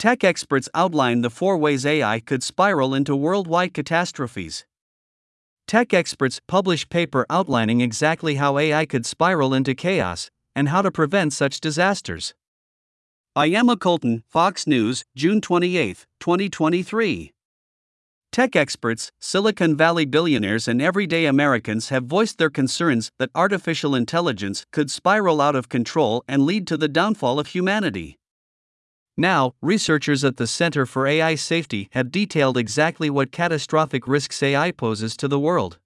Tech experts outline the four ways AI could spiral into worldwide catastrophes. Tech experts publish paper outlining exactly how AI could spiral into chaos and how to prevent such disasters. I am Emma Colton, Fox News, June 28, 2023. Tech experts, Silicon Valley billionaires, and everyday Americans have voiced their concerns that artificial intelligence could spiral out of control and lead to the downfall of humanity. Now, researchers at the Center for AI Safety have detailed exactly what catastrophic risks AI poses to the world.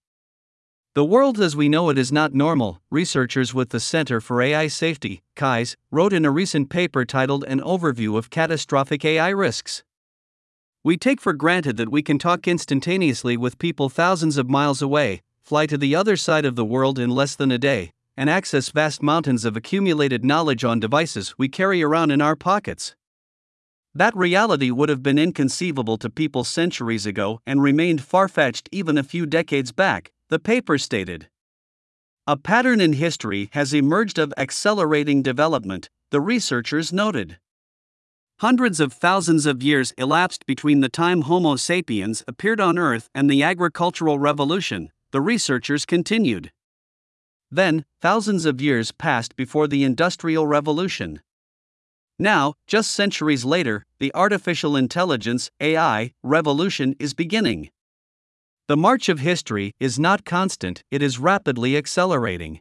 The world as we know it is not normal, researchers with the Center for AI Safety, CAIS, wrote in a recent paper titled An Overview of Catastrophic AI Risks. We take for granted that we can talk instantaneously with people thousands of miles away, fly to the other side of the world in less than a day, and access vast mountains of accumulated knowledge on devices we carry around in our pockets. That reality would have been inconceivable to people centuries ago and remained far fetched even a few decades back, the paper stated. A pattern in history has emerged of accelerating development, the researchers noted. Hundreds of thousands of years elapsed between the time Homo sapiens appeared on Earth and the agricultural revolution, the researchers continued. Then, thousands of years passed before the Industrial Revolution. Now, just centuries later, the artificial intelligence AI revolution is beginning. The march of history is not constant, it is rapidly accelerating.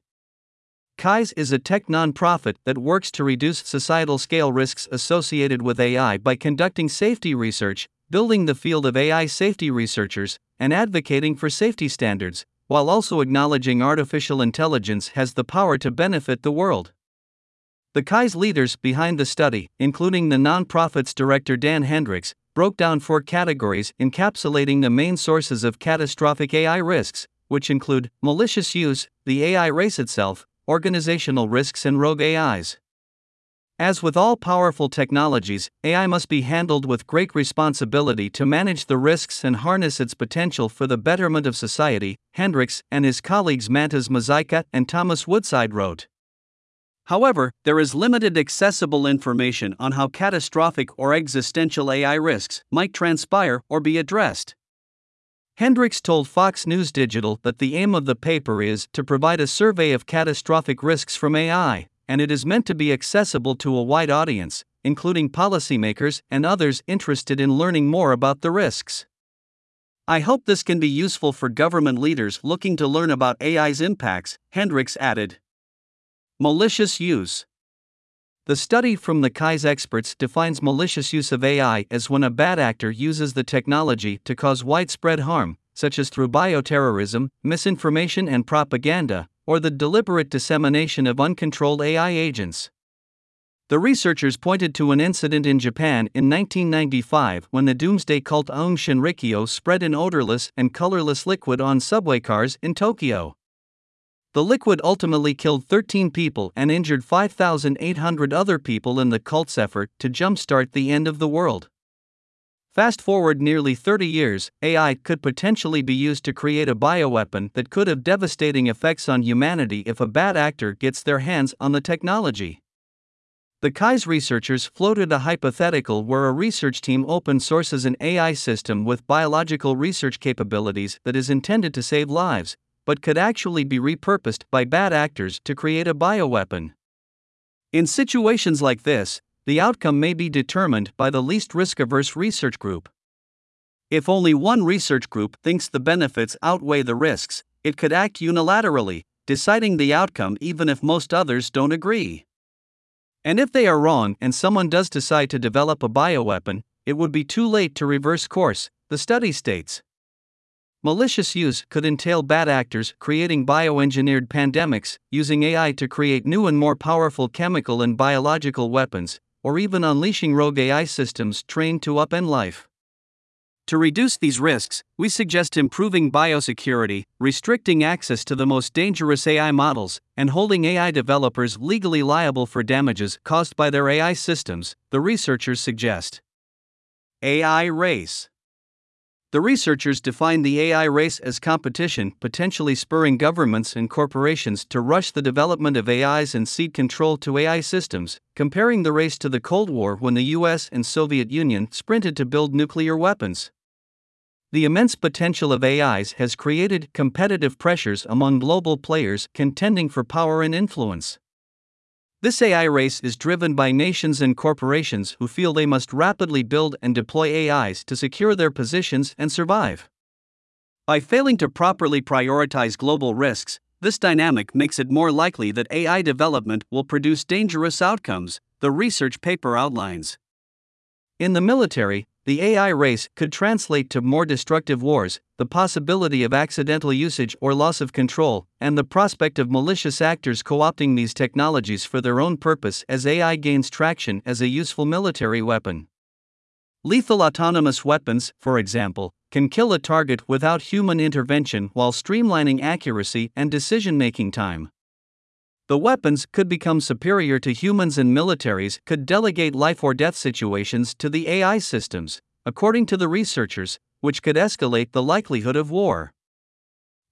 CAIS is a tech nonprofit that works to reduce societal scale risks associated with AI by conducting safety research, building the field of AI safety researchers, and advocating for safety standards, while also acknowledging artificial intelligence has the power to benefit the world. The CAIS leaders behind the study, including the nonprofit's director Dan Hendrycks, broke down four categories encapsulating the main sources of catastrophic AI risks, which include malicious use, the AI race itself, organizational risks, and rogue AIs. As with all powerful technologies, AI must be handled with great responsibility to manage the risks and harness its potential for the betterment of society, Hendrycks and his colleagues Mantas Mazeika and Thomas Woodside wrote. However, there is limited accessible information on how catastrophic or existential AI risks might transpire or be addressed. Hendrycks told Fox News Digital that the aim of the paper is to provide a survey of catastrophic risks from AI, and it is meant to be accessible to a wide audience, including policymakers and others interested in learning more about the risks. I hope this can be useful for government leaders looking to learn about AI's impacts, Hendrycks added. Malicious use. The study from the CAIS experts defines malicious use of AI as when a bad actor uses the technology to cause widespread harm, such as through bioterrorism, misinformation and propaganda, or the deliberate dissemination of uncontrolled AI agents. The researchers pointed to an incident in Japan in 1995 when the doomsday cult Aum Shinrikyo spread an odorless and colorless liquid on subway cars in Tokyo. The liquid ultimately killed 13 people and injured 5,800 other people in the cult's effort to jumpstart the end of the world. Fast forward nearly 30 years, AI could potentially be used to create a bioweapon that could have devastating effects on humanity if a bad actor gets their hands on the technology. The CAIS researchers floated a hypothetical where a research team open sources an AI system with biological research capabilities that is intended to save lives, but could actually be repurposed by bad actors to create a bioweapon. In situations like this, the outcome may be determined by the least risk averse research group. If only one research group thinks the benefits outweigh the risks, it could act unilaterally, deciding the outcome even if most others don't agree. And if they are wrong and someone does decide to develop a bioweapon, it would be too late to reverse course, the study states. Malicious use could entail bad actors creating bioengineered pandemics, using AI to create new and more powerful chemical and biological weapons, or even unleashing rogue AI systems trained to upend life. To reduce these risks, we suggest improving biosecurity, restricting access to the most dangerous AI models, and holding AI developers legally liable for damages caused by their AI systems, the researchers suggest. AI Race The researchers define the AI race as competition, potentially spurring governments and corporations to rush the development of AIs and cede control to AI systems, comparing the race to the Cold War when the US and Soviet Union sprinted to build nuclear weapons. The immense potential of AIs has created competitive pressures among global players contending for power and influence. This AI race is driven by nations and corporations who feel they must rapidly build and deploy AIs to secure their positions and survive. By failing to properly prioritize global risks, this dynamic makes it more likely that AI development will produce dangerous outcomes, the research paper outlines. In the military, the AI race could translate to more destructive wars, the possibility of accidental usage or loss of control, and the prospect of malicious actors co opting these technologies for their own purpose as AI gains traction as a useful military weapon. Lethal autonomous weapons, for example, can kill a target without human intervention while streamlining accuracy and decision making time. The weapons could become superior to humans and militaries could delegate life or death situations to the AI systems, according to the researchers, which could escalate the likelihood of war.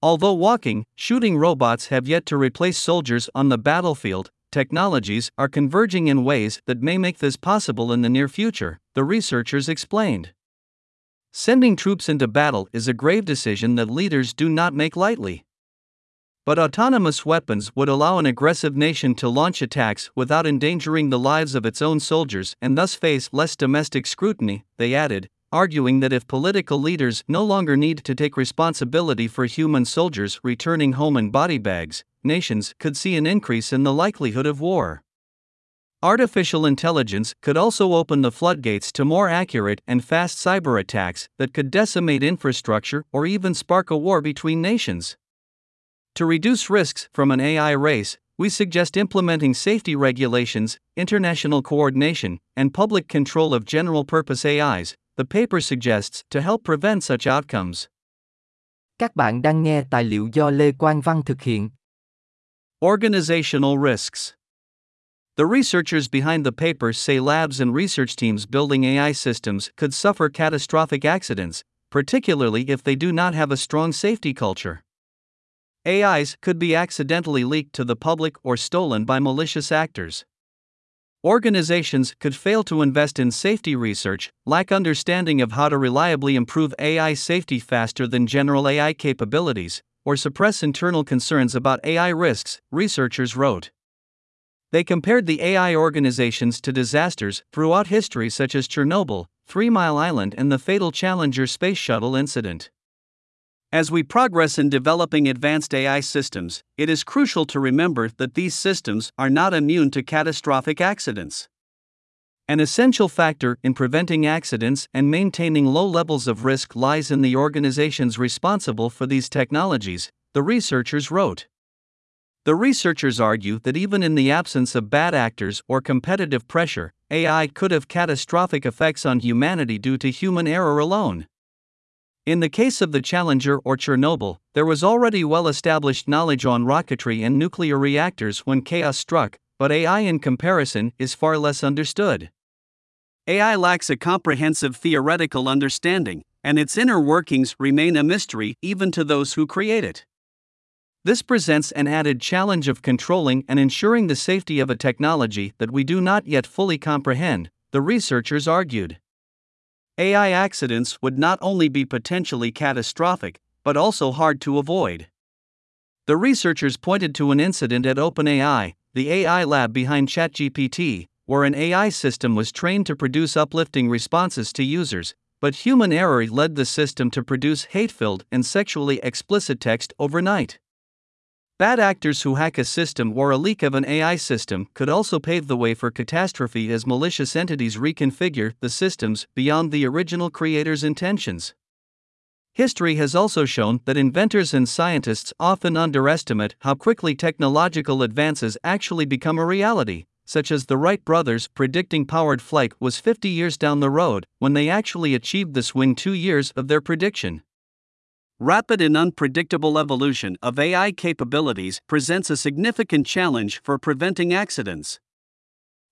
Although walking, shooting robots have yet to replace soldiers on the battlefield, technologies are converging in ways that may make this possible in the near future, the researchers explained. Sending troops into battle is a grave decision that leaders do not make lightly. But autonomous weapons would allow an aggressive nation to launch attacks without endangering the lives of its own soldiers and thus face less domestic scrutiny, they added, arguing that if political leaders no longer need to take responsibility for human soldiers returning home in body bags, nations could see an increase in the likelihood of war. Artificial intelligence could also open the floodgates to more accurate and fast cyber attacks that could decimate infrastructure or even spark a war between nations. To reduce risks from an AI race, we suggest implementing safety regulations, international coordination, and public control of general purpose AIs, the paper suggests to help prevent such outcomes. Các bạn đang nghe tài liệu do Lê Quang Văn thực hiện. Organizational risks. The researchers behind the paper say labs and research teams building AI systems could suffer catastrophic accidents, particularly if they do not have a strong safety culture. AIs could be accidentally leaked to the public or stolen by malicious actors. Organizations could fail to invest in safety research, lack understanding of how to reliably improve AI safety faster than general AI capabilities, or suppress internal concerns about AI risks, researchers wrote. They compared the AI organizations to disasters throughout history, such as Chernobyl, Three Mile Island, and the fatal Challenger space shuttle incident. As we progress in developing advanced AI systems, it is crucial to remember that these systems are not immune to catastrophic accidents. An essential factor in preventing accidents and maintaining low levels of risk lies in the organizations responsible for these technologies, the researchers wrote. The researchers argue that even in the absence of bad actors or competitive pressure, AI could have catastrophic effects on humanity due to human error alone. In the case of the Challenger or Chernobyl, there was already well established knowledge on rocketry and nuclear reactors when chaos struck, but AI in comparison is far less understood. AI lacks a comprehensive theoretical understanding, and its inner workings remain a mystery even to those who create it. This presents an added challenge of controlling and ensuring the safety of a technology that we do not yet fully comprehend, the researchers argued. AI accidents would not only be potentially catastrophic, but also hard to avoid. The researchers pointed to an incident at OpenAI, the AI lab behind ChatGPT, where an AI system was trained to produce uplifting responses to users, but human error led the system to produce hate filled and sexually explicit text overnight. Bad actors who hack a system or a leak of an AI system could also pave the way for catastrophe as malicious entities reconfigure the systems beyond the original creator's intentions. History has also shown that inventors and scientists often underestimate how quickly technological advances actually become a reality, such as the Wright brothers predicting powered flight was 50 years down the road when they actually achieved this within two years of their prediction. Rapid and unpredictable evolution of AI capabilities presents a significant challenge for preventing accidents.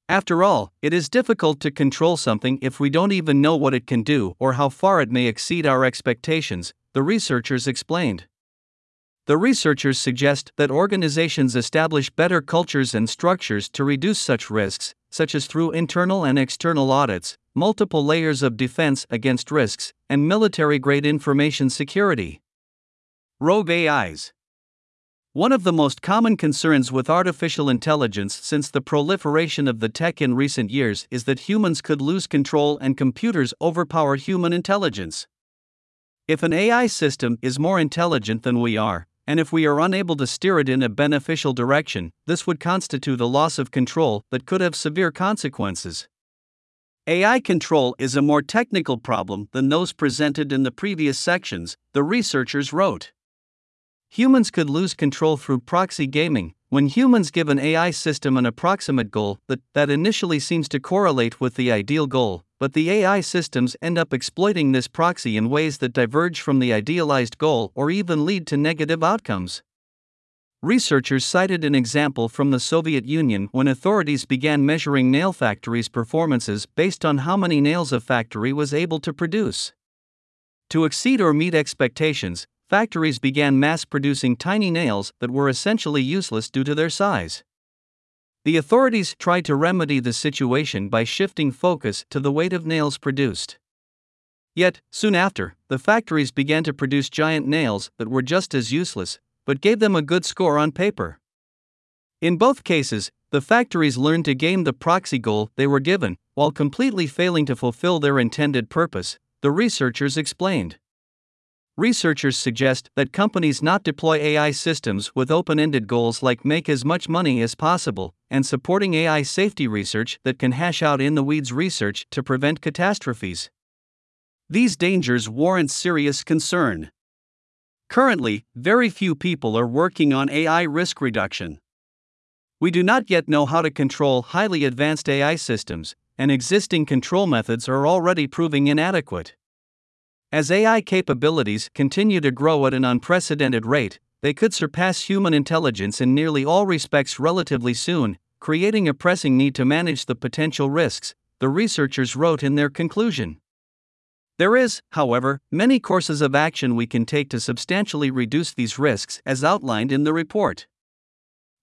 After all, it is difficult to control something if we don't even know what it can do or how far it may exceed our expectations, the researchers explained. The researchers suggest that organizations establish better cultures and structures to reduce such risks, such as through internal and external audits, multiple layers of defense against risks, and military grade information security. Rogue AIs one of the most common concerns with artificial intelligence since the proliferation of the tech in recent years is that humans could lose control and computers overpower human intelligence. If an AI system is more intelligent than we are, and if we are unable to steer it in a beneficial direction, this would constitute a loss of control that could have severe consequences. AI control is a more technical problem than those presented in the previous sections, the researchers wrote. Humans could lose control through proxy gaming, when humans give an AI system an approximate goal that, that initially seems to correlate with the ideal goal, but the AI systems end up exploiting this proxy in ways that diverge from the idealized goal or even lead to negative outcomes. Researchers cited an example from the Soviet Union when authorities began measuring nail factories' performances based on how many nails a factory was able to produce. To exceed or meet expectations, factories began mass producing tiny nails that were essentially useless due to their size. The authorities tried to remedy the situation by shifting focus to the weight of nails produced. Yet, soon after, the factories began to produce giant nails that were just as useless, but gave them a good score on paper. In both cases, the factories learned to game the proxy goal they were given, while completely failing to fulfill their intended purpose, the researchers explained. Researchers suggest that companies not deploy AI systems with open ended goals like make as much money as possible, and supporting AI safety research that can hash out in the weeds research to prevent catastrophes. These dangers warrant serious concern. Currently, very few people are working on AI risk reduction. We do not yet know how to control highly advanced AI systems, and existing control methods are already proving inadequate. As AI capabilities continue to grow at an unprecedented rate, they could surpass human intelligence in nearly all respects relatively soon, creating a pressing need to manage the potential risks, the researchers wrote in their conclusion. There is, however, many courses of action we can take to substantially reduce these risks as outlined in the report.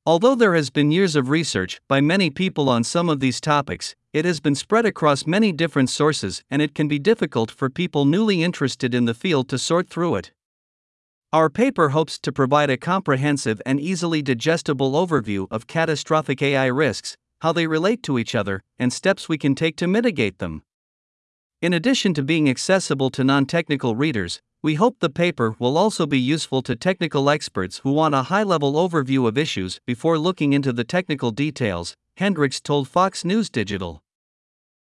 Although there has been years of research by many people on some of these topics, it has been spread across many different sources and it can be difficult for people newly interested in the field to sort through it. Our paper hopes to provide a comprehensive and easily digestible overview of catastrophic AI risks, how they relate to each other, and steps we can take to mitigate them. In addition to being accessible to non technical readers, we hope the paper will also be useful to technical experts who want a high level overview of issues before looking into the technical details, Hendrycks told Fox News Digital.